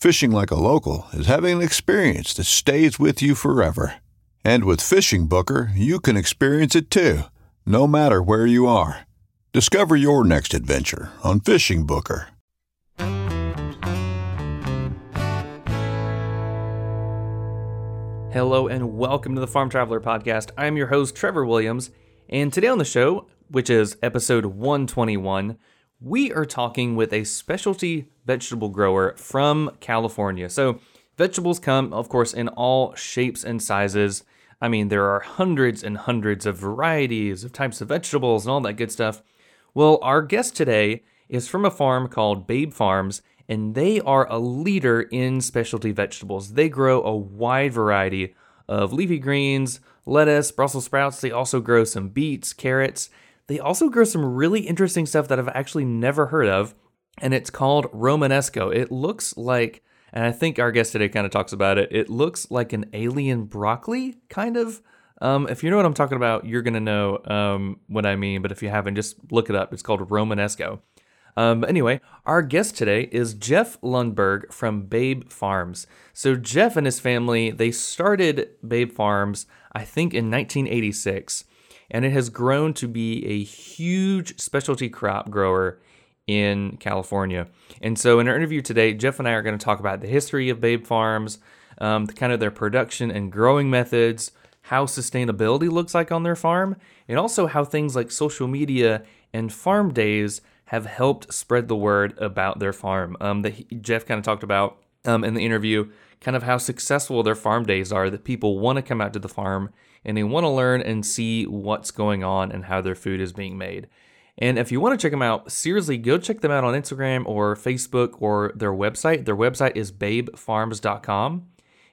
Fishing like a local is having an experience that stays with you forever. And with Fishing Booker, you can experience it too, no matter where you are. Discover your next adventure on Fishing Booker. Hello and welcome to the Farm Traveler Podcast. I'm your host, Trevor Williams, and today on the show, which is episode 121, we are talking with a specialty vegetable grower from California. So, vegetables come, of course, in all shapes and sizes. I mean, there are hundreds and hundreds of varieties of types of vegetables and all that good stuff. Well, our guest today is from a farm called Babe Farms, and they are a leader in specialty vegetables. They grow a wide variety of leafy greens, lettuce, Brussels sprouts. They also grow some beets, carrots. They also grow some really interesting stuff that I've actually never heard of, and it's called Romanesco. It looks like, and I think our guest today kind of talks about it, it looks like an alien broccoli, kind of. Um, if you know what I'm talking about, you're going to know um, what I mean, but if you haven't, just look it up. It's called Romanesco. Um, anyway, our guest today is Jeff Lundberg from Babe Farms. So Jeff and his family they started Babe Farms, I think, in 1986, and it has grown to be a huge specialty crop grower in California. And so, in our interview today, Jeff and I are going to talk about the history of Babe Farms, um, the kind of their production and growing methods, how sustainability looks like on their farm, and also how things like social media and farm days have helped spread the word about their farm. Um, that Jeff kind of talked about um, in the interview, kind of how successful their farm days are. That people want to come out to the farm and they want to learn and see what's going on and how their food is being made. And if you want to check them out, seriously, go check them out on Instagram or Facebook or their website. Their website is babefarms.com.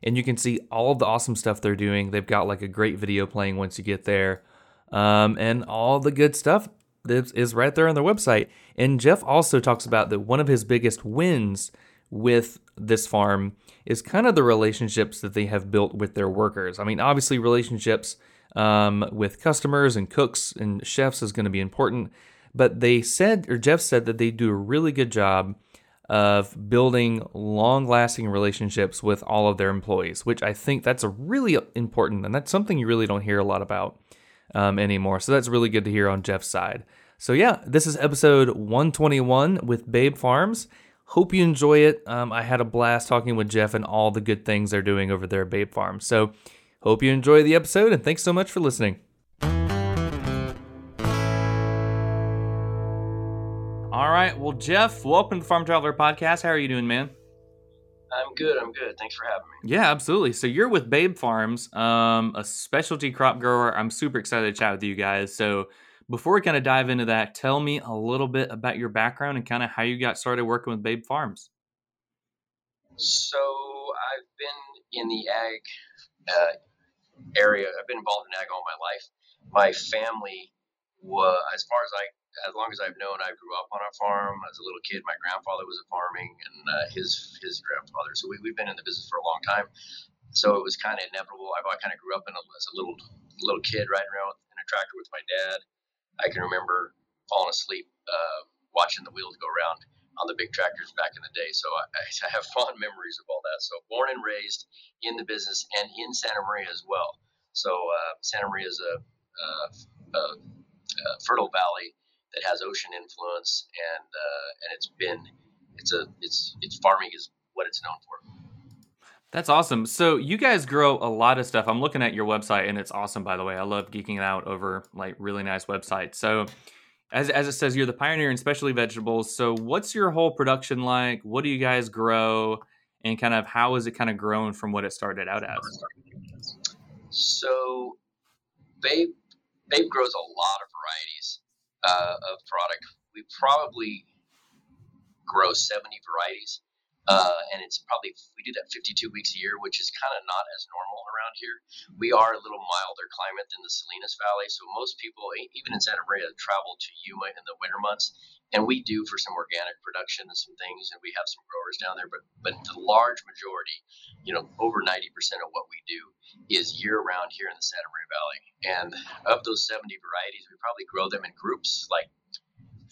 And you can see all of the awesome stuff they're doing. They've got like a great video playing once you get there. Um, and all the good stuff is right there on their website. And Jeff also talks about that one of his biggest wins with this farm is kind of the relationships that they have built with their workers. I mean, obviously, relationships um, with customers and cooks and chefs is going to be important, but they said, or Jeff said, that they do a really good job of building long lasting relationships with all of their employees, which I think that's a really important, and that's something you really don't hear a lot about um, anymore. So that's really good to hear on Jeff's side. So yeah, this is episode 121 with Babe Farms. Hope you enjoy it. Um, I had a blast talking with Jeff and all the good things they're doing over there at Babe Farms. So hope you enjoy the episode and thanks so much for listening. All right, well, Jeff, welcome to the Farm Traveler Podcast. How are you doing, man? I'm good. I'm good. Thanks for having me. Yeah, absolutely. So you're with Babe Farms, um, a specialty crop grower. I'm super excited to chat with you guys. So before we kind of dive into that, tell me a little bit about your background and kind of how you got started working with Babe Farms. So I've been in the ag uh, area. I've been involved in ag all my life. My family was, as far as I, as long as I've known, I grew up on a farm. As a little kid, my grandfather was a farming, and uh, his his grandfather. So we, we've been in the business for a long time. so it was kind of inevitable. I, I kind of grew up in a, as a little little kid riding around in a tractor with my dad. I can remember falling asleep uh, watching the wheels go around on the big tractors back in the day. So I, I have fond memories of all that. So born and raised in the business and in Santa Maria as well. So uh, Santa Maria is a, a, a, a, fertile valley that has ocean influence, and uh, and it's been it's a it's it's farming is what it's known for. That's awesome. So you guys grow a lot of stuff. I'm looking at your website and it's awesome by the way. I love geeking out over like really nice websites. So as, as it says, you're the pioneer in specialty vegetables. So, what's your whole production like? What do you guys grow? And kind of how is it kind of grown from what it started out as? So, Babe, Babe grows a lot of varieties uh, of product. We probably grow 70 varieties. Uh, and it's probably we do that 52 weeks a year, which is kind of not as normal around here. We are a little milder climate than the Salinas Valley, so most people, even in Santa Maria, travel to Yuma in the winter months, and we do for some organic production and some things, and we have some growers down there. But but the large majority, you know, over 90% of what we do is year round here in the Santa Maria Valley. And of those 70 varieties, we probably grow them in groups like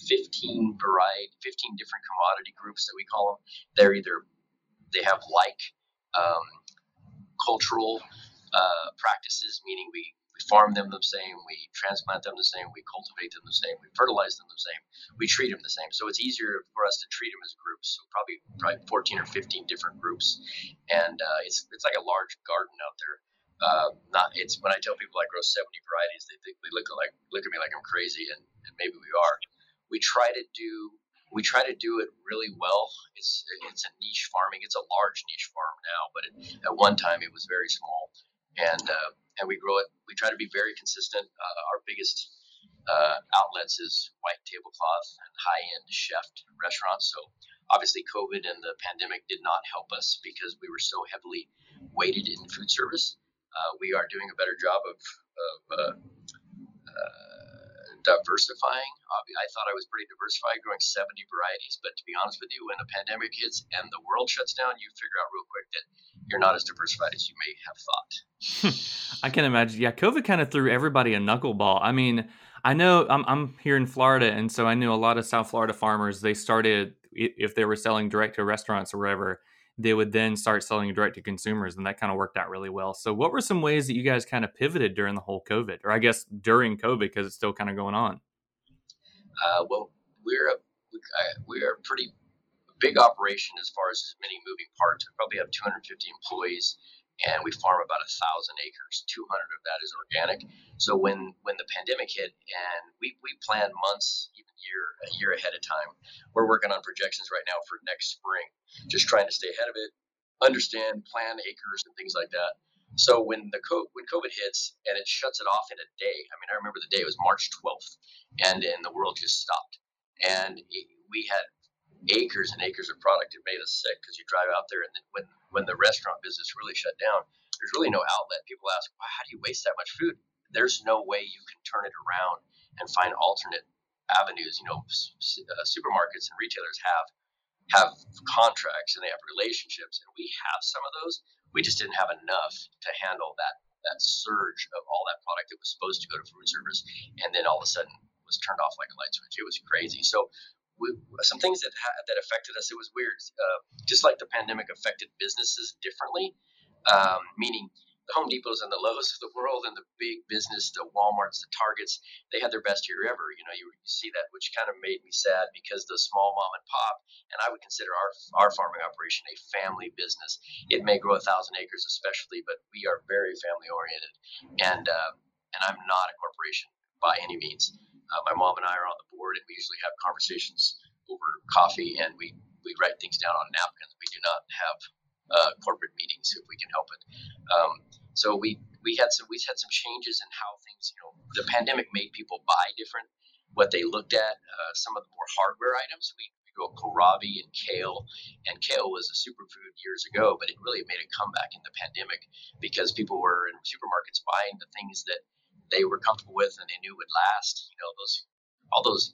15 variety, 15 different commodity groups that we call them. They're either they have like um, cultural uh, practices, meaning we, we farm them the same, we transplant them the same, we cultivate them the same, we fertilize them the same, we treat them the same. So it's easier for us to treat them as groups. So probably probably 14 or 15 different groups, and uh, it's it's like a large garden out there. Uh, not it's when I tell people I grow 70 varieties, they think they look like look at me like I'm crazy, and, and maybe we are we try to do we try to do it really well. It's it's a niche farming. It's a large niche farm now, but it, at one time it was very small, and uh, and we grow it. We try to be very consistent. Uh, our biggest uh, outlets is white tablecloth and high end chef restaurants. So obviously, COVID and the pandemic did not help us because we were so heavily weighted in food service. Uh, we are doing a better job of, of uh, uh, diversifying. I thought I was pretty diversified, growing 70 varieties. But to be honest with you, when the pandemic hits and the world shuts down, you figure out real quick that you're not as diversified as you may have thought. I can imagine. Yeah, COVID kind of threw everybody a knuckleball. I mean, I know I'm, I'm here in Florida, and so I knew a lot of South Florida farmers. They started if they were selling direct to restaurants or whatever they would then start selling direct to consumers and that kind of worked out really well. So what were some ways that you guys kind of pivoted during the whole covid or i guess during covid because it's still kind of going on? Uh, well we're a we're a pretty big operation as far as many moving parts. We probably have 250 employees and we farm about a thousand acres 200 of that is organic so when when the pandemic hit and we, we plan months even year a year ahead of time we're working on projections right now for next spring just trying to stay ahead of it, understand, plan acres and things like that. So when the co- when COVID hits and it shuts it off in a day, I mean, I remember the day it was March 12th, and and the world just stopped, and it, we had acres and acres of product. It made us sick because you drive out there, and then when when the restaurant business really shut down, there's really no outlet. People ask, well, how do you waste that much food? There's no way you can turn it around and find alternate avenues. You know, uh, supermarkets and retailers have have contracts and they have relationships, and we have some of those. We just didn't have enough to handle that that surge of all that product that was supposed to go to food service, and then all of a sudden was turned off like a light switch. It was crazy. So we, some things that ha- that affected us. It was weird. Uh, just like the pandemic affected businesses differently, um, meaning the Home Depots and the Lowe's of the world and the big business, the Walmarts, the Targets, they had their best year ever. You know, you, you see that, which kind of made me sad because the small mom and pop, and I would consider our our farming operation a family business. It may grow a thousand acres, especially, but we are very family oriented, and uh, and I'm not a corporation by any means. Uh, my mom and I are on the board, and we usually have conversations over coffee, and we we write things down on napkins. We do not have uh, corporate meetings if we can help it. Um, so we we had some we had some changes in how things you know the pandemic made people buy different what they looked at uh, some of the more hardware items we, we grow kohlrabi and kale and kale was a superfood years ago but it really made a comeback in the pandemic because people were in supermarkets buying the things that they were comfortable with and they knew would last you know those all those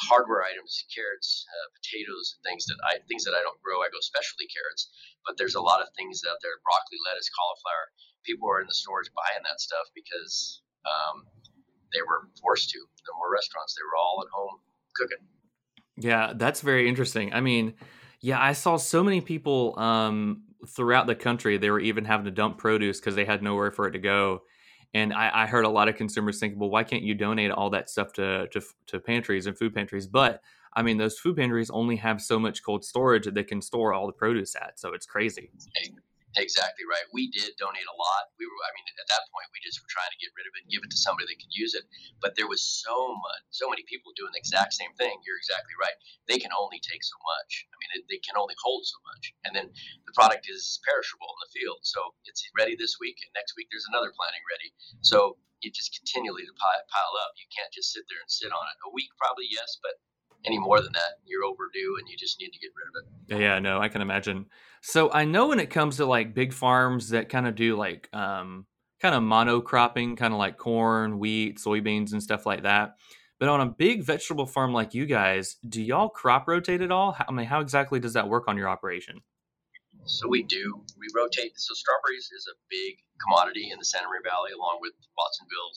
hardware items, carrots, uh, potatoes, and things that I things that I don't grow. I go specialty carrots, but there's a lot of things out there: broccoli, lettuce, cauliflower. People are in the stores buying that stuff because um, they were forced to. No more restaurants; they were all at home cooking. Yeah, that's very interesting. I mean, yeah, I saw so many people um, throughout the country. They were even having to dump produce because they had nowhere for it to go. And I, I, heard a lot of consumers think, well, why can't you donate all that stuff to, to, to pantries and food pantries? But I mean, those food pantries only have so much cold storage that they can store all the produce at. So it's crazy. Exactly right. We did donate a lot. We were, I mean, at that point, we just were trying to get rid of it and give it to somebody that could use it. But there was so much, so many people doing the exact same thing. You're exactly right. They can only take so much. I mean, it, they can only hold so much. And then the product is perishable in the field. So it's ready this week, and next week there's another planting ready. So it just continually to pile up. You can't just sit there and sit on it. A week, probably, yes, but any more than that, you're overdue and you just need to get rid of it. Yeah, no, I can imagine. So I know when it comes to like big farms that kind of do like um, kind of monocropping, kind of like corn, wheat, soybeans, and stuff like that. But on a big vegetable farm like you guys, do y'all crop rotate at all? I mean, how exactly does that work on your operation? So we do. We rotate. So strawberries is a big commodity in the Santa Maria Valley, along with Watsonville,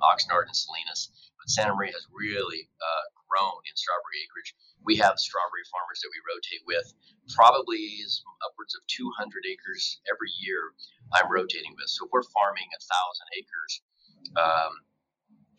Oxnard, and Salinas. But Santa Maria has really uh, grown in strawberry acreage. We have strawberry farmers that we rotate with. Probably upwards of 200 acres every year. I'm rotating with. So we're farming a thousand acres, um,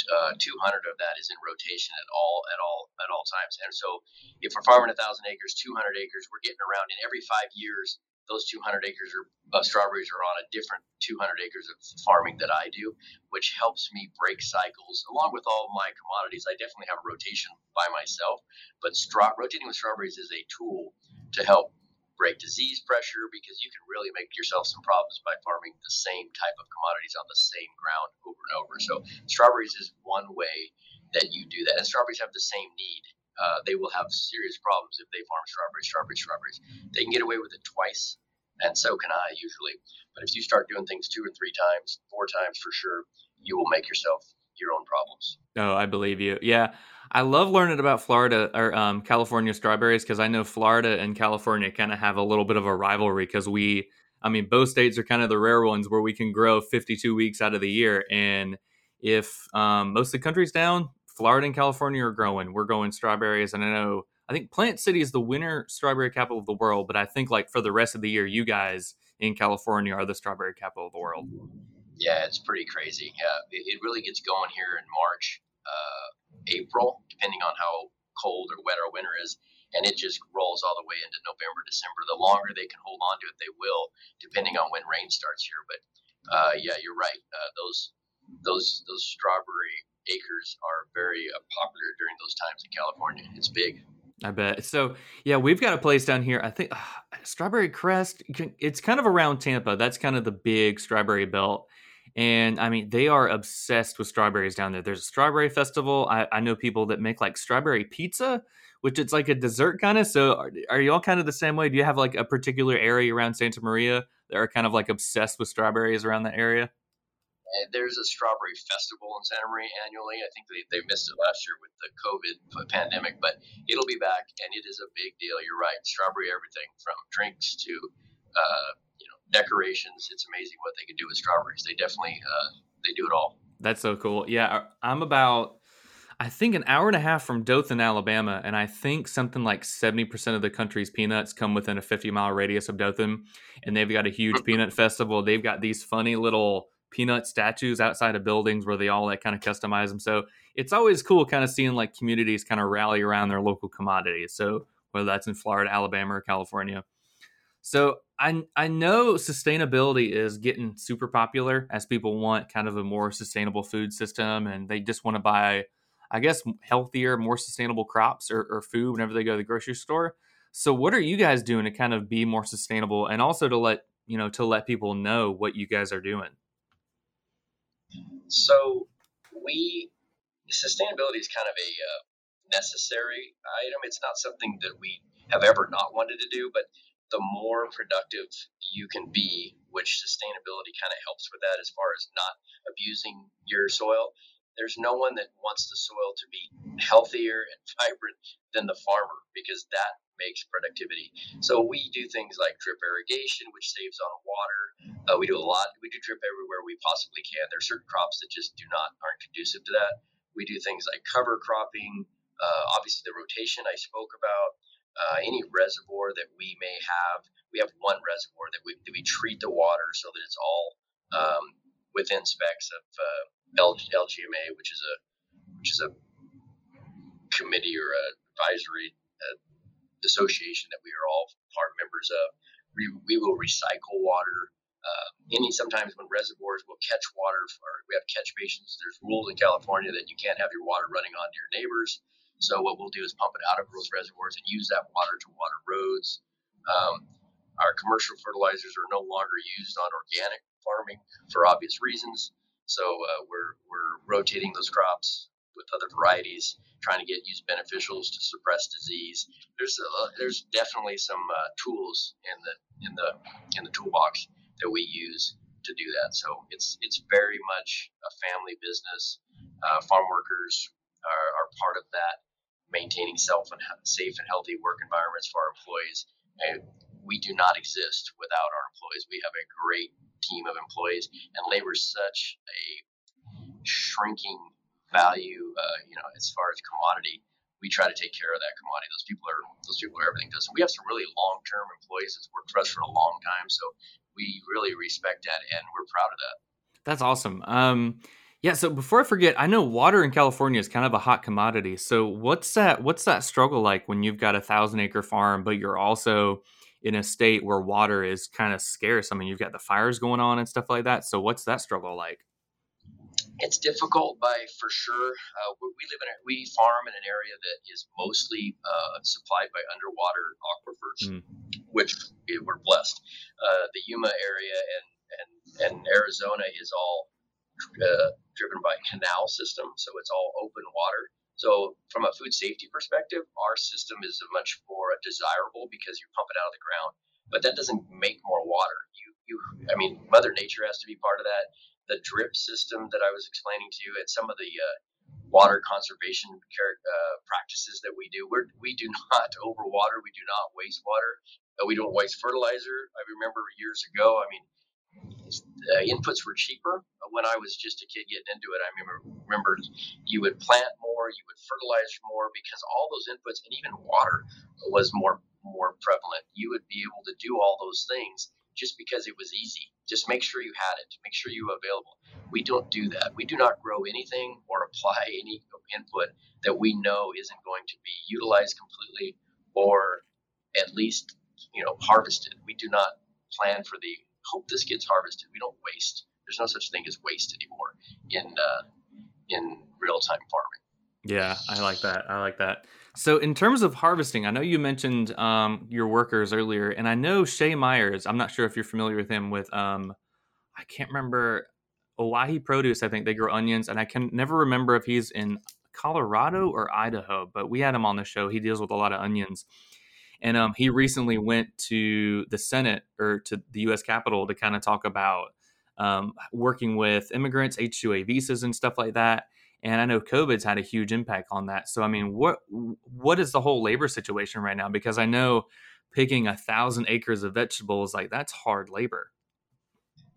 uh, 200 of that is in rotation at all at all at all times. And so, if we're farming a thousand acres, 200 acres, we're getting around in every five years those 200 acres of uh, strawberries are on a different 200 acres of farming that I do, which helps me break cycles. Along with all my commodities, I definitely have a rotation by myself, but straw, rotating with strawberries is a tool to help break disease pressure because you can really make yourself some problems by farming the same type of commodities on the same ground over and over. So strawberries is one way that you do that, and strawberries have the same need uh, they will have serious problems if they farm strawberries, strawberries, strawberries. They can get away with it twice, and so can I usually. But if you start doing things two or three times, four times for sure, you will make yourself your own problems. Oh, I believe you. Yeah. I love learning about Florida or um, California strawberries because I know Florida and California kind of have a little bit of a rivalry because we, I mean, both states are kind of the rare ones where we can grow 52 weeks out of the year. And if um, most of the country's down, Florida and California are growing. We're going strawberries, and I know I think Plant City is the winter strawberry capital of the world, but I think like for the rest of the year, you guys in California are the strawberry capital of the world. Yeah, it's pretty crazy. Yeah, it, it really gets going here in March, uh, April, depending on how cold or wet our winter is, and it just rolls all the way into November, December. The longer they can hold on to it, they will, depending on when rain starts here. But uh, yeah, you're right. Uh, those those those strawberry acres are very uh, popular during those times in California. It's big. I bet. So yeah, we've got a place down here. I think uh, Strawberry Crest. It's kind of around Tampa. That's kind of the big strawberry belt. And I mean, they are obsessed with strawberries down there. There's a strawberry festival. I, I know people that make like strawberry pizza, which it's like a dessert kind of. So are, are you all kind of the same way? Do you have like a particular area around Santa Maria that are kind of like obsessed with strawberries around that area? There's a strawberry festival in Santa Maria annually. I think they, they missed it last year with the COVID pandemic, but it'll be back, and it is a big deal. You're right, strawberry everything from drinks to uh, you know decorations. It's amazing what they can do with strawberries. They definitely uh, they do it all. That's so cool. Yeah, I'm about. I think an hour and a half from Dothan, Alabama, and I think something like 70% of the country's peanuts come within a 50 mile radius of Dothan. And they've got a huge peanut festival. They've got these funny little peanut statues outside of buildings where they all like kind of customize them. So it's always cool kind of seeing like communities kind of rally around their local commodities. So whether that's in Florida, Alabama, or California. So I I know sustainability is getting super popular as people want kind of a more sustainable food system and they just want to buy I guess healthier, more sustainable crops or, or food whenever they go to the grocery store. So what are you guys doing to kind of be more sustainable and also to let you know to let people know what you guys are doing? So we sustainability is kind of a uh, necessary item. It's not something that we have ever not wanted to do, but the more productive you can be, which sustainability kind of helps with that as far as not abusing your soil, there's no one that wants the soil to be healthier and vibrant than the farmer because that makes productivity. So we do things like drip irrigation, which saves on water. Uh, we do a lot. We do drip everywhere we possibly can. There are certain crops that just do not aren't conducive to that. We do things like cover cropping. Uh, obviously, the rotation I spoke about. Uh, any reservoir that we may have, we have one reservoir that we, that we treat the water so that it's all um, within specs of uh, LGMA, which is a which is a committee or a advisory uh, association that we are all part members of. We, we will recycle water. Uh, any sometimes when reservoirs will catch water, or we have catch basins. There's rules in California that you can't have your water running onto your neighbors. So what we'll do is pump it out of those reservoirs and use that water to water roads. Um, our commercial fertilizers are no longer used on organic farming for obvious reasons. So uh, we're we're rotating those crops with other varieties, trying to get use beneficials to suppress disease. There's a, there's definitely some uh, tools in the in the in the toolbox that we use to do that. So it's it's very much a family business. Uh, farm workers are, are part of that, maintaining self and safe and healthy work environments for our employees. And we do not exist without our employees. We have a great team of employees, and labor is such a shrinking value. Uh, you know, as far as commodity, we try to take care of that commodity. Those people are those people are everything to us. And we have some really long term employees that's worked for us for a long time, so we really respect that, and we're proud of that. That's awesome. Um, yeah. So before I forget, I know water in California is kind of a hot commodity. So what's that? What's that struggle like when you've got a thousand acre farm, but you're also in a state where water is kind of scarce. I mean, you've got the fires going on and stuff like that. So what's that struggle like? It's difficult, by for sure. Uh, we live in a, we farm in an area that is mostly uh, supplied by underwater aquifers, mm. which we're blessed. Uh, the Yuma area and, and and Arizona is all uh, driven by canal system, so it's all open water. So, from a food safety perspective, our system is much more desirable because you pump it out of the ground. But that doesn't make more water. You, you, I mean, Mother Nature has to be part of that. The drip system that I was explaining to you, and some of the uh, water conservation uh, practices that we do, we're, we do not overwater. We do not waste water. Uh, we don't waste fertilizer. I remember years ago. I mean, uh, inputs were cheaper when I was just a kid getting into it. I remember remember you would plant more, you would fertilize more because all those inputs and even water was more more prevalent. You would be able to do all those things just because it was easy. Just make sure you had it. Make sure you were available. We don't do that. We do not grow anything or apply any input that we know isn't going to be utilized completely or at least you know harvested. We do not plan for the hope this gets harvested. We don't waste. There's no such thing as waste anymore in uh, in real time farming. Yeah, I like that. I like that. So, in terms of harvesting, I know you mentioned um, your workers earlier, and I know Shay Myers. I'm not sure if you're familiar with him. With um, I can't remember Owyhee Produce. I think they grow onions, and I can never remember if he's in Colorado or Idaho. But we had him on the show. He deals with a lot of onions, and um, he recently went to the Senate or to the U.S. Capitol to kind of talk about um, working with immigrants, H-2A visas, and stuff like that. And I know COVID's had a huge impact on that. So I mean, what what is the whole labor situation right now? Because I know picking a thousand acres of vegetables like that's hard labor.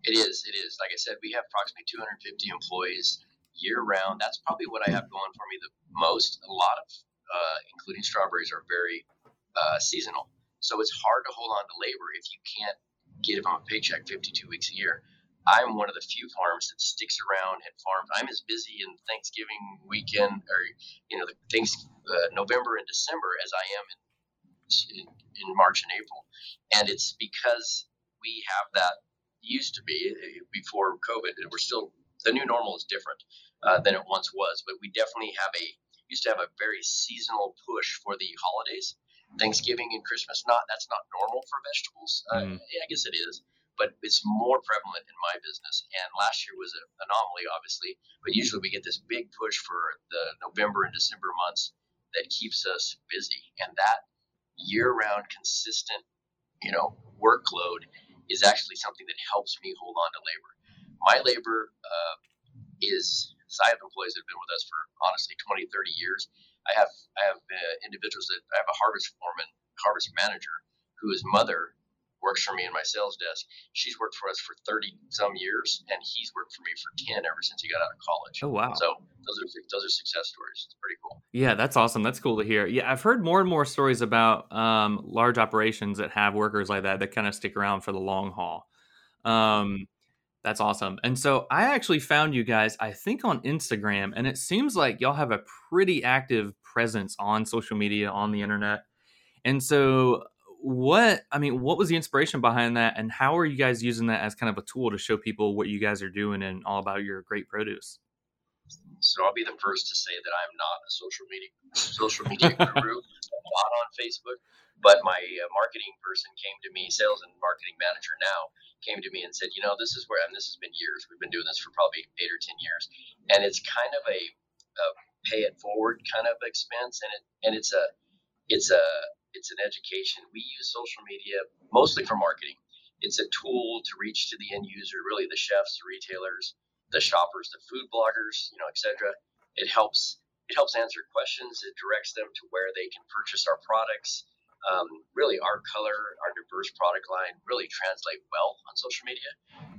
It is. It is. Like I said, we have approximately 250 employees year round. That's probably what I have going for me the most. A lot of, uh, including strawberries, are very uh, seasonal. So it's hard to hold on to labor if you can't give them a paycheck 52 weeks a year. I'm one of the few farms that sticks around and farms. I'm as busy in Thanksgiving weekend or you know the things uh, November and December as I am in, in in March and April, and it's because we have that used to be uh, before COVID. We're still the new normal is different uh, than it once was, but we definitely have a used to have a very seasonal push for the holidays Thanksgiving and Christmas. Not that's not normal for vegetables. Uh, mm. yeah, I guess it is, but it's more prevalent in my business. And last year was an anomaly, obviously. But usually we get this big push for the November and December months that keeps us busy, and that year-round, consistent, you know, workload is actually something that helps me hold on to labor. My labor uh, is I have employees that have been with us for honestly 20, 30 years. I have I have uh, individuals that I have a harvest foreman, harvest manager, whose mother works for me in my sales desk. She's worked for us for 30 some years, and he's worked for me for 10 ever since he got out of college. Oh, wow. So those are, those are success stories. It's pretty cool. Yeah, that's awesome. That's cool to hear. Yeah, I've heard more and more stories about um, large operations that have workers like that that kind of stick around for the long haul. Um, that's awesome. And so I actually found you guys, I think, on Instagram, and it seems like y'all have a pretty active presence on social media, on the internet. And so what I mean, what was the inspiration behind that, and how are you guys using that as kind of a tool to show people what you guys are doing and all about your great produce? So I'll be the first to say that I'm not a social media social media guru. I'm not on Facebook, but my uh, marketing person came to me, sales and marketing manager now, came to me and said, you know, this is where, and this has been years. We've been doing this for probably eight or ten years, and it's kind of a, a pay it forward kind of expense, and it and it's a it's a it's an education. We use social media mostly for marketing. It's a tool to reach to the end user, really the chefs, the retailers, the shoppers, the food bloggers, you know, etc. It helps it helps answer questions. It directs them to where they can purchase our products. Um, really, our color, our diverse product line really translate well on social media.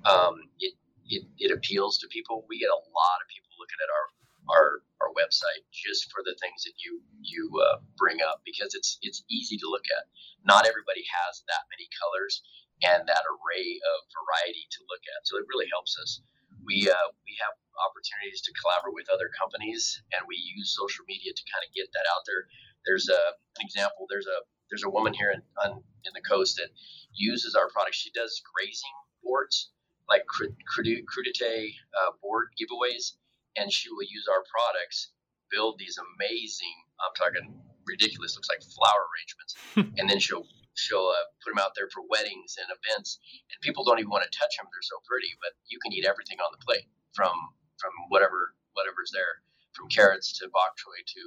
Um, it, it, it appeals to people. We get a lot of people looking at our our our website just for the things that you you uh, bring up because it's it's easy to look at. Not everybody has that many colors and that array of variety to look at, so it really helps us. We uh, we have opportunities to collaborate with other companies, and we use social media to kind of get that out there. There's a an example. There's a there's a woman here in on, in the coast that uses our product. She does grazing boards like crudité uh, board giveaways and she will use our products, build these amazing, I'm talking ridiculous, looks like flower arrangements, and then she'll she'll uh, put them out there for weddings and events, and people don't even want to touch them; they're so pretty. But you can eat everything on the plate from from whatever whatever's there, from carrots to bok choy to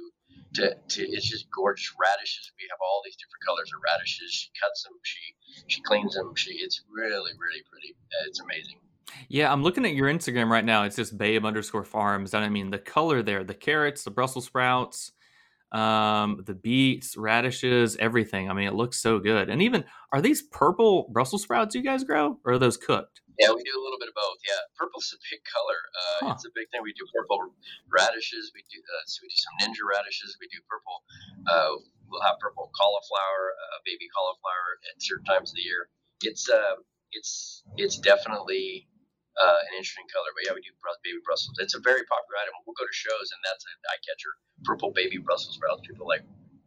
to, to it's just gorgeous radishes. We have all these different colors of radishes. She cuts them, she she cleans them. She it's really really pretty. It's amazing. Yeah, I'm looking at your Instagram right now. It's just babe underscore farms. And I mean, the color there, the carrots, the Brussels sprouts, um, the beets, radishes, everything. I mean, it looks so good. And even, are these purple Brussels sprouts you guys grow or are those cooked? Yeah, we do a little bit of both. Yeah, purple's a big color. Uh, huh. It's a big thing. We do purple radishes. We do uh, so we do some ninja radishes. We do purple. Uh, we'll have purple cauliflower, uh, baby cauliflower at certain times of the year. It's uh, it's it's definitely uh, an interesting color. But yeah, we do baby Brussels. It's a very popular item. We'll go to shows, and that's an eye catcher. Purple baby Brussels sprouts. People like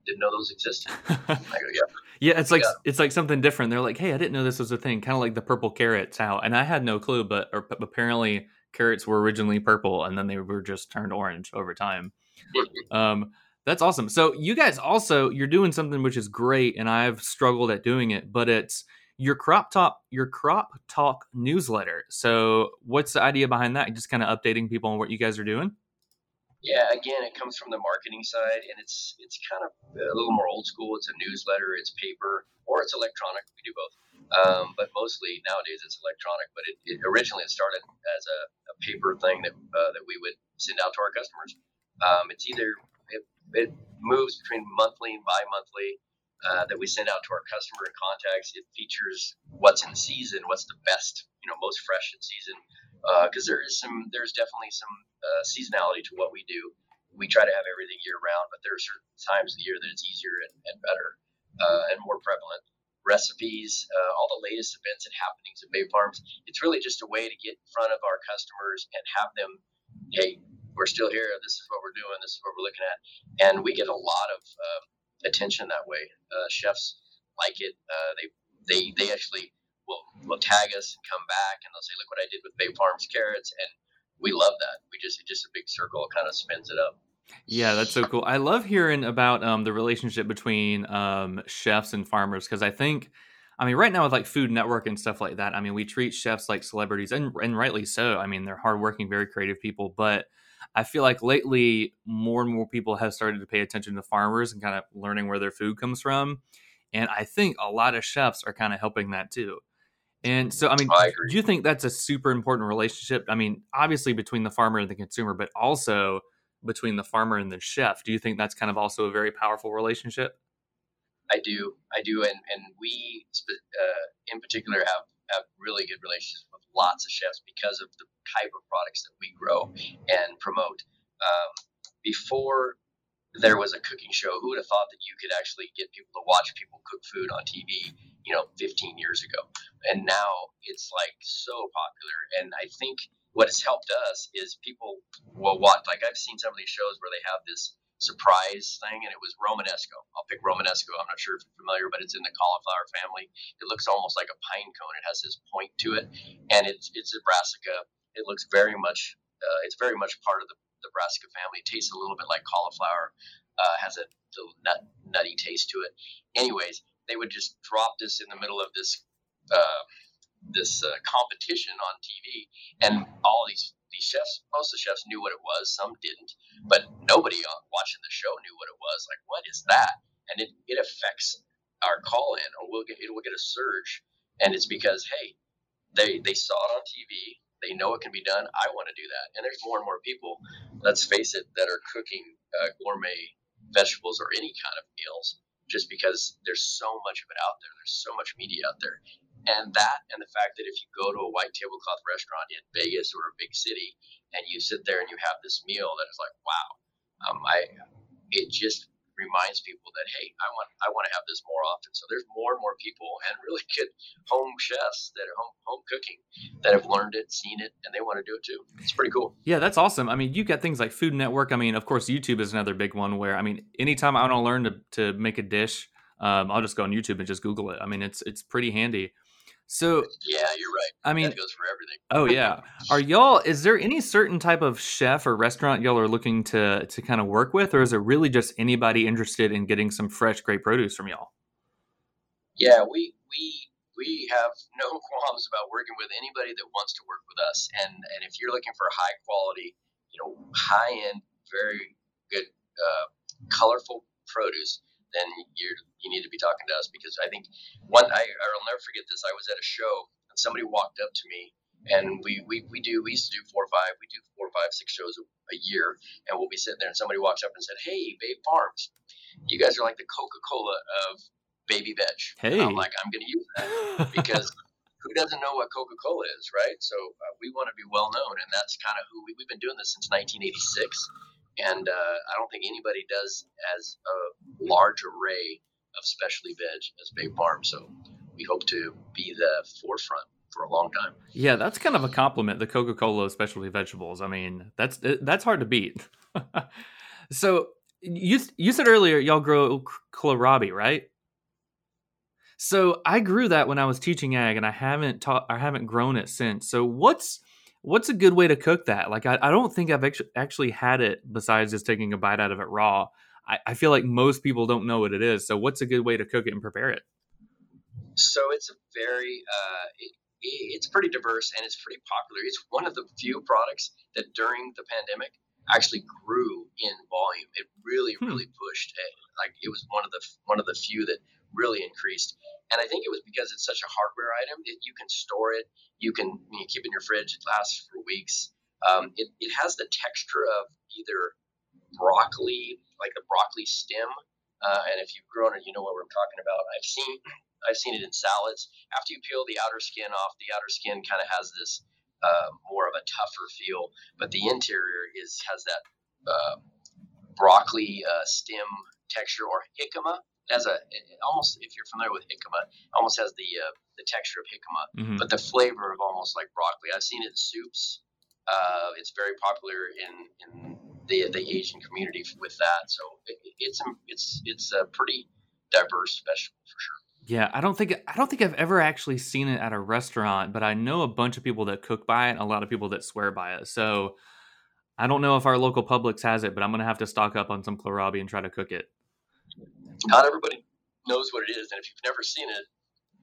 didn't know those existed. I go, yeah. Yeah, it's like yeah. it's like something different. They're like, "Hey, I didn't know this was a thing." Kind of like the purple carrots. How and I had no clue, but or, apparently carrots were originally purple, and then they were just turned orange over time. um, that's awesome. So you guys also you're doing something which is great, and I've struggled at doing it, but it's your crop top your crop talk newsletter. So what's the idea behind that? Just kind of updating people on what you guys are doing. Yeah, again, it comes from the marketing side, and it's it's kind of a little more old school. It's a newsletter, it's paper, or it's electronic. We do both, um, but mostly nowadays it's electronic. But it, it originally it started as a, a paper thing that uh, that we would send out to our customers. Um, it's either it, it moves between monthly and bi-monthly uh, that we send out to our customer and contacts. It features what's in season, what's the best, you know, most fresh in season. Because uh, there is some, there's definitely some uh, seasonality to what we do. We try to have everything year round, but there are certain times of the year that it's easier and, and better uh, and more prevalent. Recipes, uh, all the latest events and happenings at Babe Farms. It's really just a way to get in front of our customers and have them, hey, we're still here. This is what we're doing. This is what we're looking at. And we get a lot of um, attention that way. Uh, chefs like it. Uh, they they they actually will will tag us and come back and they'll say, "Look what I did with Babe Farms carrots," and we love that. We just it's just a big circle kind of spins it up. Yeah, that's so cool. I love hearing about um, the relationship between um, chefs and farmers because I think, I mean, right now with like Food Network and stuff like that, I mean, we treat chefs like celebrities, and and rightly so. I mean, they're hardworking, very creative people, but I feel like lately more and more people have started to pay attention to farmers and kind of learning where their food comes from. And I think a lot of chefs are kind of helping that too. And so, I mean, I do you think that's a super important relationship? I mean, obviously between the farmer and the consumer, but also between the farmer and the chef. Do you think that's kind of also a very powerful relationship? I do, I do, and and we uh, in particular have have really good relationships lots of chefs because of the type of products that we grow and promote. Um, before there was a cooking show, who would have thought that you could actually get people to watch people cook food on TV? You know, 15 years ago, and now it's like so popular. And I think what has helped us is people will watch. Like I've seen some of these shows where they have this surprise thing, and it was Romanesco. I'll pick Romanesco. I'm not sure if you're familiar, but it's in the cauliflower family. It looks almost like a pine cone. It has this point to it, and it's it's a brassica. It looks very much. Uh, it's very much part of the, the brassica family. It tastes a little bit like cauliflower. Uh, has a little nut, nutty taste to it. Anyways, they would just drop this in the middle of this uh, this uh, competition on TV, and all these these chefs, most of the chefs knew what it was, some didn't, but nobody watching the show knew what it was. Like, what is that? And it, it affects our call in, or we'll get it will get a surge, and it's because hey, they they saw it on TV, they know it can be done. I want to do that, and there's more and more people. Let's face it, that are cooking uh, gourmet vegetables or any kind of meals, just because there's so much of it out there. There's so much media out there, and that, and the fact that if you go to a white tablecloth restaurant in Vegas or a big city, and you sit there and you have this meal that is like, wow, um, I, it just reminds people that hey, I want I want to have this more often. So there's more and more people and really good home chefs that are home home cooking that have learned it, seen it, and they want to do it too. It's pretty cool. Yeah, that's awesome. I mean, you got things like Food Network. I mean, of course, YouTube is another big one where I mean, anytime I want to learn to to make a dish, um, I'll just go on YouTube and just Google it. I mean, it's it's pretty handy. So yeah, you're right. I mean, that goes for everything. oh yeah. Are y'all? Is there any certain type of chef or restaurant y'all are looking to to kind of work with, or is it really just anybody interested in getting some fresh, great produce from y'all? Yeah, we we we have no qualms about working with anybody that wants to work with us, and and if you're looking for high quality, you know, high end, very good, uh, colorful produce, then you you need to be talking to us because I think one I I'll never forget this. I was at a show and somebody walked up to me and we, we, we do we used to do four or five we do four or five six shows a, a year and we'll be sitting there and somebody walks up and said hey babe farms you guys are like the coca-cola of baby veg Hey. and i'm like i'm going to use that because who doesn't know what coca-cola is right so uh, we want to be well known and that's kind of who we, we've been doing this since 1986 and uh, I don't think anybody does as a large array of specialty veg as Babe Farm. So we hope to be the forefront for a long time. Yeah, that's kind of a compliment. The Coca Cola specialty vegetables. I mean, that's that's hard to beat. so you you said earlier y'all grow kohlrabi, right? So I grew that when I was teaching ag, and I haven't taught, I haven't grown it since. So what's what's a good way to cook that? Like, I, I don't think I've actu- actually had it besides just taking a bite out of it raw. I, I feel like most people don't know what it is. So what's a good way to cook it and prepare it? So it's a very uh, it, it's pretty diverse and it's pretty popular. It's one of the few products that during the pandemic actually grew in volume. It really, Hmm. really pushed. It. Like it was one of the one of the few that really increased. And I think it was because it's such a hardware item that you can store it, you can you know, keep it in your fridge. It lasts for weeks. Um, it, it has the texture of either broccoli, like the broccoli stem. Uh, and if you've grown it, you know what we're talking about. I've seen I've seen it in salads. After you peel the outer skin off, the outer skin kind of has this uh, more of a tougher feel, but the interior is has that uh, broccoli uh, stem texture or jicama. It has a almost if you're familiar with jicama, almost has the uh, the texture of jicama, Mhm. but the flavor of almost like broccoli. I've seen it in soups. Uh, it's very popular in, in the the Asian community with that. So it, it's a, it's it's a pretty diverse vegetable for sure. Yeah, I don't think I don't think I've ever actually seen it at a restaurant, but I know a bunch of people that cook by it, and a lot of people that swear by it. So I don't know if our local Publix has it, but I'm gonna have to stock up on some kohlrabi and try to cook it. Not everybody knows what it is, and if you've never seen it,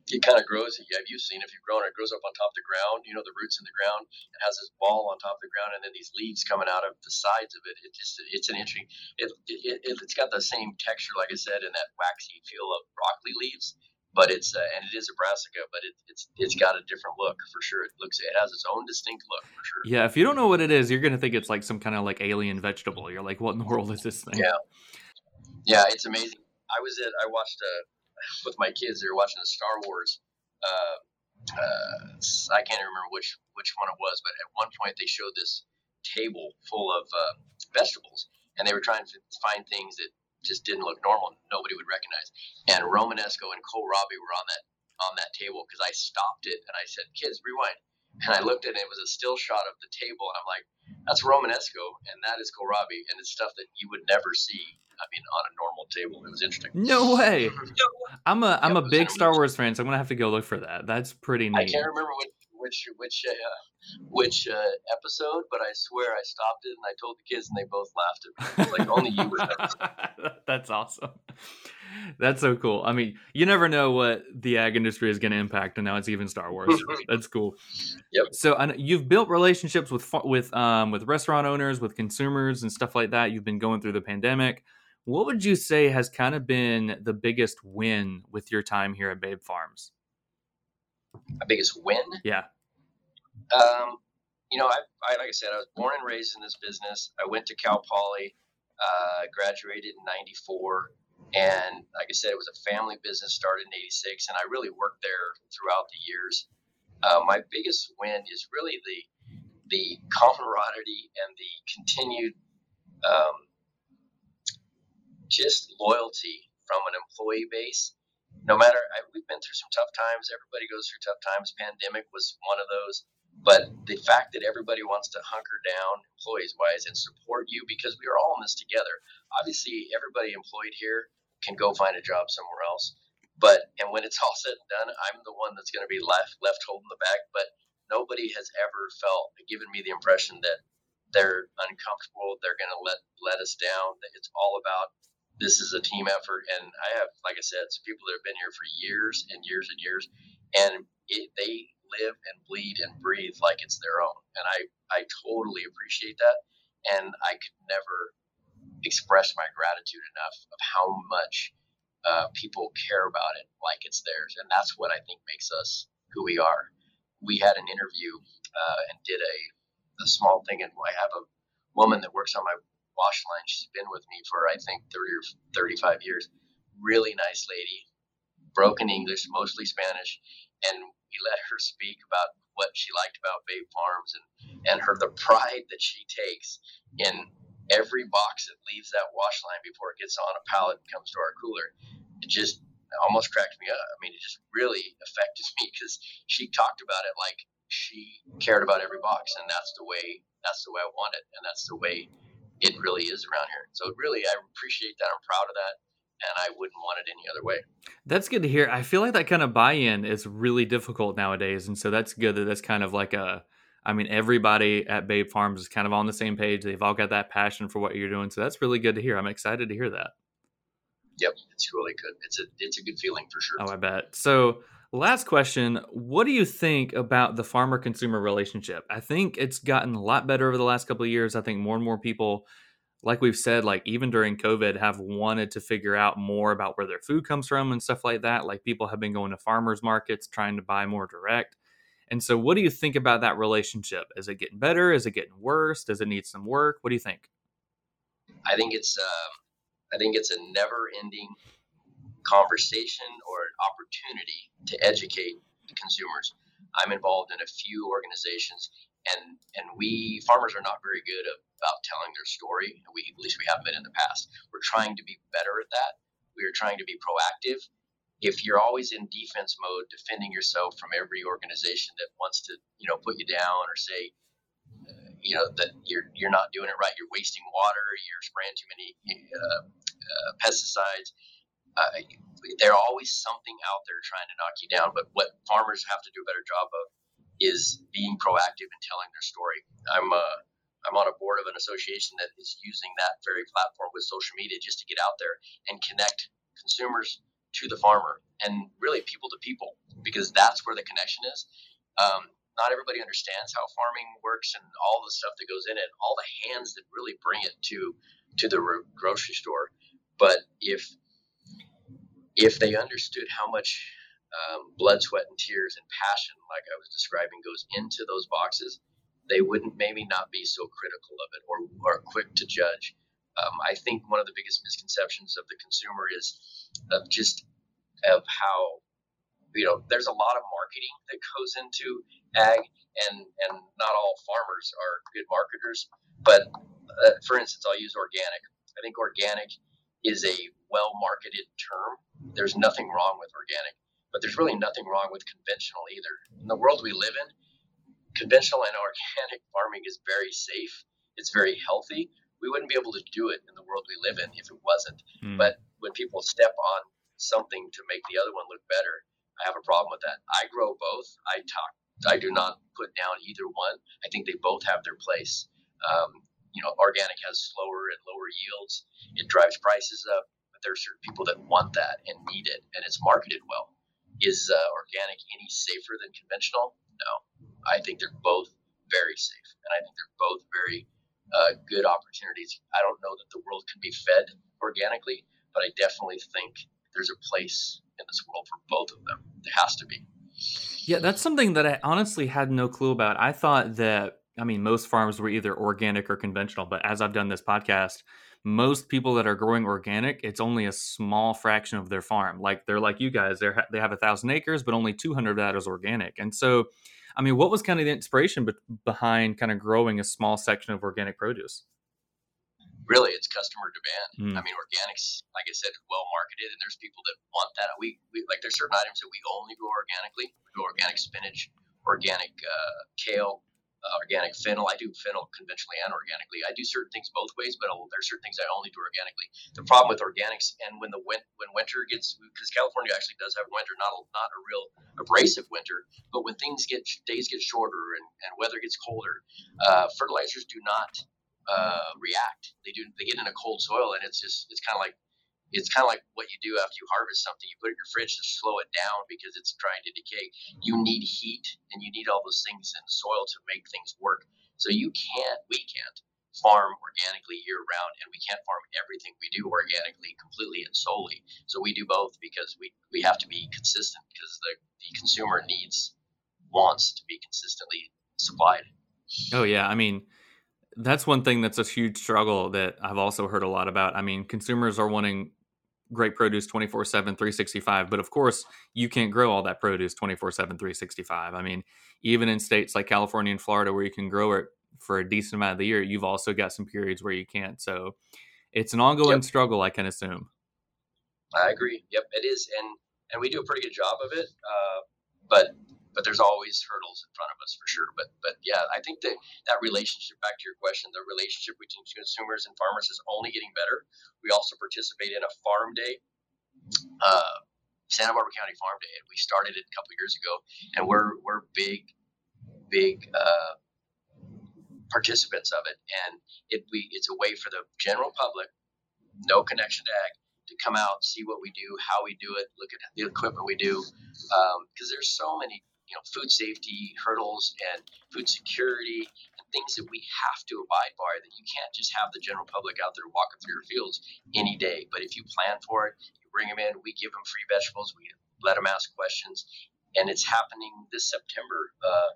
it kind of grows. Yeah, you've seen if you've grown it, it grows up on top of the ground. You know, the roots in the ground. It has this ball on top of the ground, and then these leaves coming out of the sides of it. It just it's an interesting. It, it, it it's got the same texture, like I said, and that waxy feel of broccoli leaves, but it's uh, and it is a brassica, but it, it's it's got a different look for sure. It looks it has its own distinct look for sure. Yeah, if you don't know what it is, you're gonna think it's like some kind of like alien vegetable. You're like, what in the world is this thing? Yeah, yeah, it's amazing. I was at I watched uh, with my kids. They were watching the Star Wars. Uh, uh, I can't remember which which one it was, but at one point they showed this table full of uh, vegetables, and they were trying to find things that just didn't look normal. Nobody would recognize. And Romanesco and kohlrabi were on that on that table because I stopped it and I said, "Kids, rewind." And I looked at it, it was a still shot of the table, and I'm like, "That's Romanesco, and that is kohlrabi, and it's stuff that you would never see. I mean, on a normal table. It was interesting. No way. I'm a I'm a big Star Wars fan, so I'm gonna have to go look for that. That's pretty neat. I can't remember what which which uh, which uh, episode, but I swear I stopped it and I told the kids and they both laughed at me. Like only you would. That's awesome. That's so cool. I mean, you never know what the ag industry is going to impact, and now it's even Star Wars. That's cool. Yep. So I you've built relationships with with um, with restaurant owners, with consumers, and stuff like that. You've been going through the pandemic. What would you say has kind of been the biggest win with your time here at Babe Farms? My biggest win? Yeah. Um, you know, I, I, like I said, I was born and raised in this business. I went to Cal Poly, uh, graduated in '94, and like I said, it was a family business started in '86, and I really worked there throughout the years. Uh, my biggest win is really the the camaraderie and the continued um, just loyalty from an employee base. No matter, I, we've been through some tough times. Everybody goes through tough times. Pandemic was one of those. But the fact that everybody wants to hunker down, employees wise, and support you because we are all in this together. Obviously, everybody employed here can go find a job somewhere else. But and when it's all said and done, I'm the one that's going to be left left holding the bag. But nobody has ever felt given me the impression that they're uncomfortable. They're going to let let us down. That it's all about this is a team effort. And I have, like I said, some people that have been here for years and years and years, and it, they live and bleed and breathe like it's their own. And I, I totally appreciate that. And I could never express my gratitude enough of how much uh, people care about it like it's theirs. And that's what I think makes us who we are. We had an interview uh, and did a, a small thing, and I have a woman that works on my wash line. She's been with me for, I think, 30 or 35 years. Really nice lady, broken English, mostly Spanish. And we let her speak about what she liked about Babe Farms and, and her the pride that she takes in every box that leaves that wash line before it gets on a pallet and comes to our cooler. It just almost cracked me up. I mean, it just really affected me because she talked about it like she cared about every box, and that's the way that's the way I want it, and that's the way it really is around here. So really, I appreciate that. I'm proud of that and I wouldn't want it any other way. That's good to hear. I feel like that kind of buy-in is really difficult nowadays, and so that's good that that's kind of like a. I mean, everybody at Babe Farms is kind of on the same page. They've all got that passion for what you're doing, so that's really good to hear. I'm excited to hear that. Yep, it's really good. It's a it's a good feeling for sure. Oh, I bet. So, last question: What do you think about the farmer-consumer relationship? I think it's gotten a lot better over the last couple of years. I think more and more people like we've said, like even during COVID, have wanted to figure out more about where their food comes from and stuff like that. Like people have been going to farmers markets trying to buy more direct. And so, what do you think about that relationship? Is it getting better? Is it getting worse? Does it need some work? What do you think? I think it's uh, I think it's a never-ending conversation or an opportunity to educate consumers. I'm involved in a few organizations, and and we farmers are not very good about telling their story. We at least we haven't been in the past. We're trying to be better at that. We are trying to be proactive. If you're always in defense mode, defending yourself from every organization that wants to you know put you down or say you know that you're you're not doing it right, you're wasting water, you're spraying too many uh, uh, pesticides. Uh, there's always something out there trying to knock you down. But what farmers have to do a better job of is being proactive and telling their story. I'm uh, I'm on a board of an association that is using that very platform with social media just to get out there and connect consumers to the farmer and really people to people because that's where the connection is. Um, not everybody understands how farming works and all the stuff that goes in it, all the hands that really bring it to to the grocery store. But if if they understood how much um, blood, sweat, and tears and passion, like I was describing, goes into those boxes, they wouldn't maybe not be so critical of it or, or quick to judge. Um, I think one of the biggest misconceptions of the consumer is of just of how you know there's a lot of marketing that goes into ag and and not all farmers are good marketers but uh, for instance i'll use organic i think organic is a well marketed term there's nothing wrong with organic but there's really nothing wrong with conventional either in the world we live in conventional and organic farming is very safe it's very healthy we wouldn't be able to do it in the world we live in if it wasn't mm. but when people step on something to make the other one look better. I have a problem with that. I grow both. I talk. I do not put down either one. I think they both have their place. Um, you know, organic has slower and lower yields. It drives prices up, but there are certain people that want that and need it, and it's marketed well. Is uh, organic any safer than conventional? No. I think they're both very safe, and I think they're both very uh, good opportunities. I don't know that the world can be fed organically, but I definitely think there's a place in this world for both of them. There has to be. Yeah, that's something that I honestly had no clue about. I thought that, I mean, most farms were either organic or conventional, but as I've done this podcast, most people that are growing organic, it's only a small fraction of their farm. Like they're like you guys, they they have a thousand acres, but only 200 of that is organic. And so, I mean, what was kind of the inspiration be- behind kind of growing a small section of organic produce? really it's customer demand. Mm. I mean, organics, like I said, well marketed, and there's people that want that. We, we like there's certain items that we only grow organically. We grow organic spinach, organic uh, kale, organic fennel. I do fennel conventionally and organically. I do certain things both ways, but there are certain things I only do organically. The problem with organics, and when the when winter gets, because California actually does have winter, not a, not a real abrasive winter, but when things get days get shorter and, and weather gets colder, uh, fertilizers do not uh, react. They do. They get in a cold soil, and it's just it's kind of like it's kind of like what you do after you harvest something. You put it in your fridge to slow it down because it's trying to decay. You mm-hmm. need heat, and you need all those things in the soil to make things work. So you can't. We can't farm organically year round, and we can't farm everything we do organically completely and solely. So we do both because we we have to be consistent because the the consumer needs wants to be consistently supplied. Oh yeah, I mean that's one thing that's a huge struggle that I've also heard a lot about. I mean, consumers are wanting great produce 24 7, 365, but of course, you can't grow all that produce 24 7, 365. I mean, even in states like California and Florida where you can grow it for a decent amount of the year, you've also got some periods where you can't. So it's an ongoing yep. struggle, I can assume. I agree. Yep, it is. And and we do a pretty good job of it. Uh, but but there's always hurdles in front of us for sure. But but yeah, I think that that relationship, back to your question, the relationship between consumers and farmers is only getting better. We also participate in a farm day. Uh, Santa Barbara County Farm Day, and we started it a couple years ago, and we're we're big, big uh, participants of it, and it we it's a way for the general public, no connection to ag, to come out, see what we do, how we do it, look at the equipment we do, because um, there's so many you know food safety hurdles and food security and things that we have to abide by that you can't just have the general public out there walking through your fields any day. But if you plan for it you bring them in we give them free vegetables we let them ask questions and it's happening this september uh,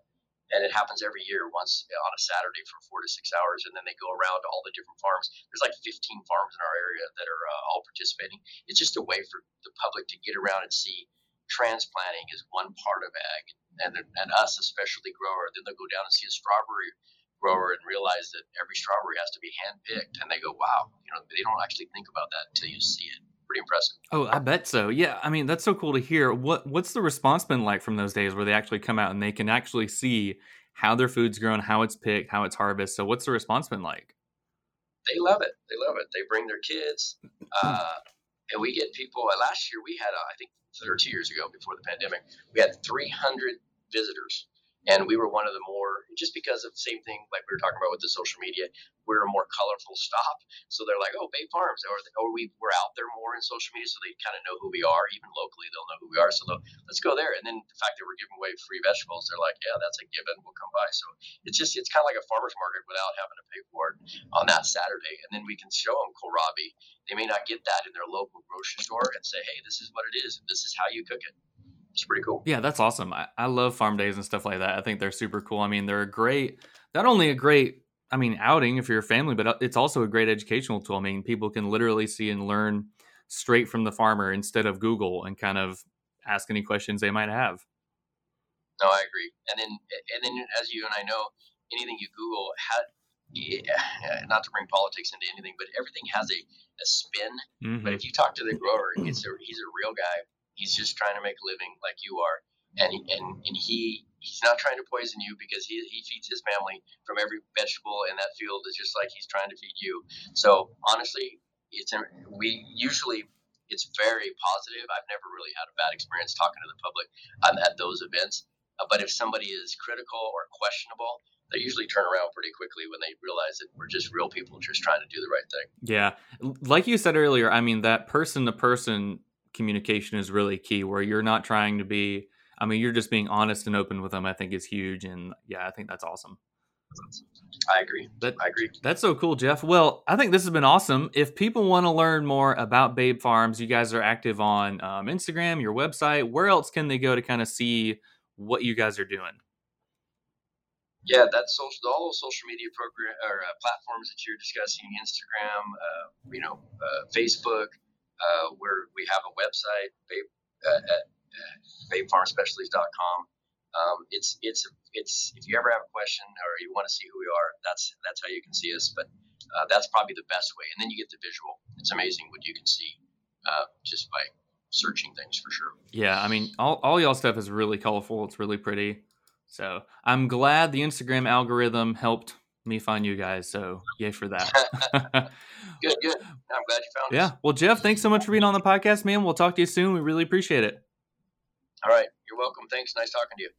and it happens every year once on a saturday for four to six hours and then they go around to all the different farms. There's like 15 farms in our area that are uh, all participating. It's just a way for the public to get around and see transplanting is one part of ag, and and us a specialty grower. Then they'll go down and see a strawberry grower and realize that every strawberry has to be hand picked, and they go, "Wow!" You know, they don't actually think about that until you see it. Pretty impressive. Oh, I bet so. Yeah, I mean that's so cool to hear. What what's the response been like from those days where they actually come out and they can actually see how their food's grown, how it's picked, how it's harvested? So what's the response been like? They love it. They love it. They bring their kids. Uh, and we get people. Last year we had, uh, I think, or two years ago before the pandemic, we had 300 visitors and we were one of the more just because of the same thing like we were talking about with the social media we're a more colorful stop so they're like oh Babe Farms or, or we we're out there more in social media so they kind of know who we are even locally they'll know who we are so let's go there. And then the fact that we're giving away free vegetables they're like yeah that's a given we'll come by. So it's just it's kind of like a farmers market without having to pay for it on that saturday. And then we can show them kohlrabi. They may not get that in their local grocery store and say hey this is what it is this is how you cook it it's pretty cool. Yeah, that's awesome. I, I love farm days and stuff like that. I think they're super cool. I mean, they're a great, not only a great, I mean, outing if you're a family, but uh, it's also a great educational tool. I mean, people can literally see and learn straight from the farmer instead of Google and kind of ask any questions they might have. No, I agree. And then, and then, as you and I know, anything you Google, yeah, not to bring politics into anything, but everything has a, a spin. Mm-hmm. But if you talk to the grower, it's a, he's a real guy. He's just trying to make a living like you are, and and and he he's not trying to poison you because he he feeds his family from every vegetable in that field is just like he's trying to feed you. So honestly, it's we usually it's very positive. I've never really had a bad experience talking to the public um, at those events. Uh, but if somebody is critical or questionable, they usually turn around pretty quickly when they realize that we're just real people just trying to do the right thing. Yeah. Like you said earlier, I mean, that person to person communication is really key where you're not trying to be, I mean, you're just being honest and open with them, I think is huge. And yeah, I think that's awesome. I agree. That, I agree. That's so cool, Jeff. Well, I think this has been awesome. If people want to learn more about Babe Farms, you guys are active on um, Instagram, your website. Where else can they go to kind of see what you guys are doing? Yeah, that's social. All those social media program or uh, platforms that you're discussing, Instagram, uh, you know, uh, Facebook. Uh, where we have a website, babe, uh, at uh, babefarmspecialties.com. Um, it's it's it's if you ever have a question or you want to see who we are, that's that's how you can see us. But uh, that's probably the best way, and then you get the visual. It's amazing what you can see uh, just by searching things for sure. Yeah, I mean, all, all y'all stuff is really colorful. It's really pretty. So I'm glad the Instagram algorithm helped me find you guys. So yay for that. good, good. I'm glad you found yeah. us. Yeah. Well, Jeff, thanks so much for being on the podcast, man. We'll talk to you soon. We really appreciate it. All right. You're welcome. Thanks. Nice talking to you.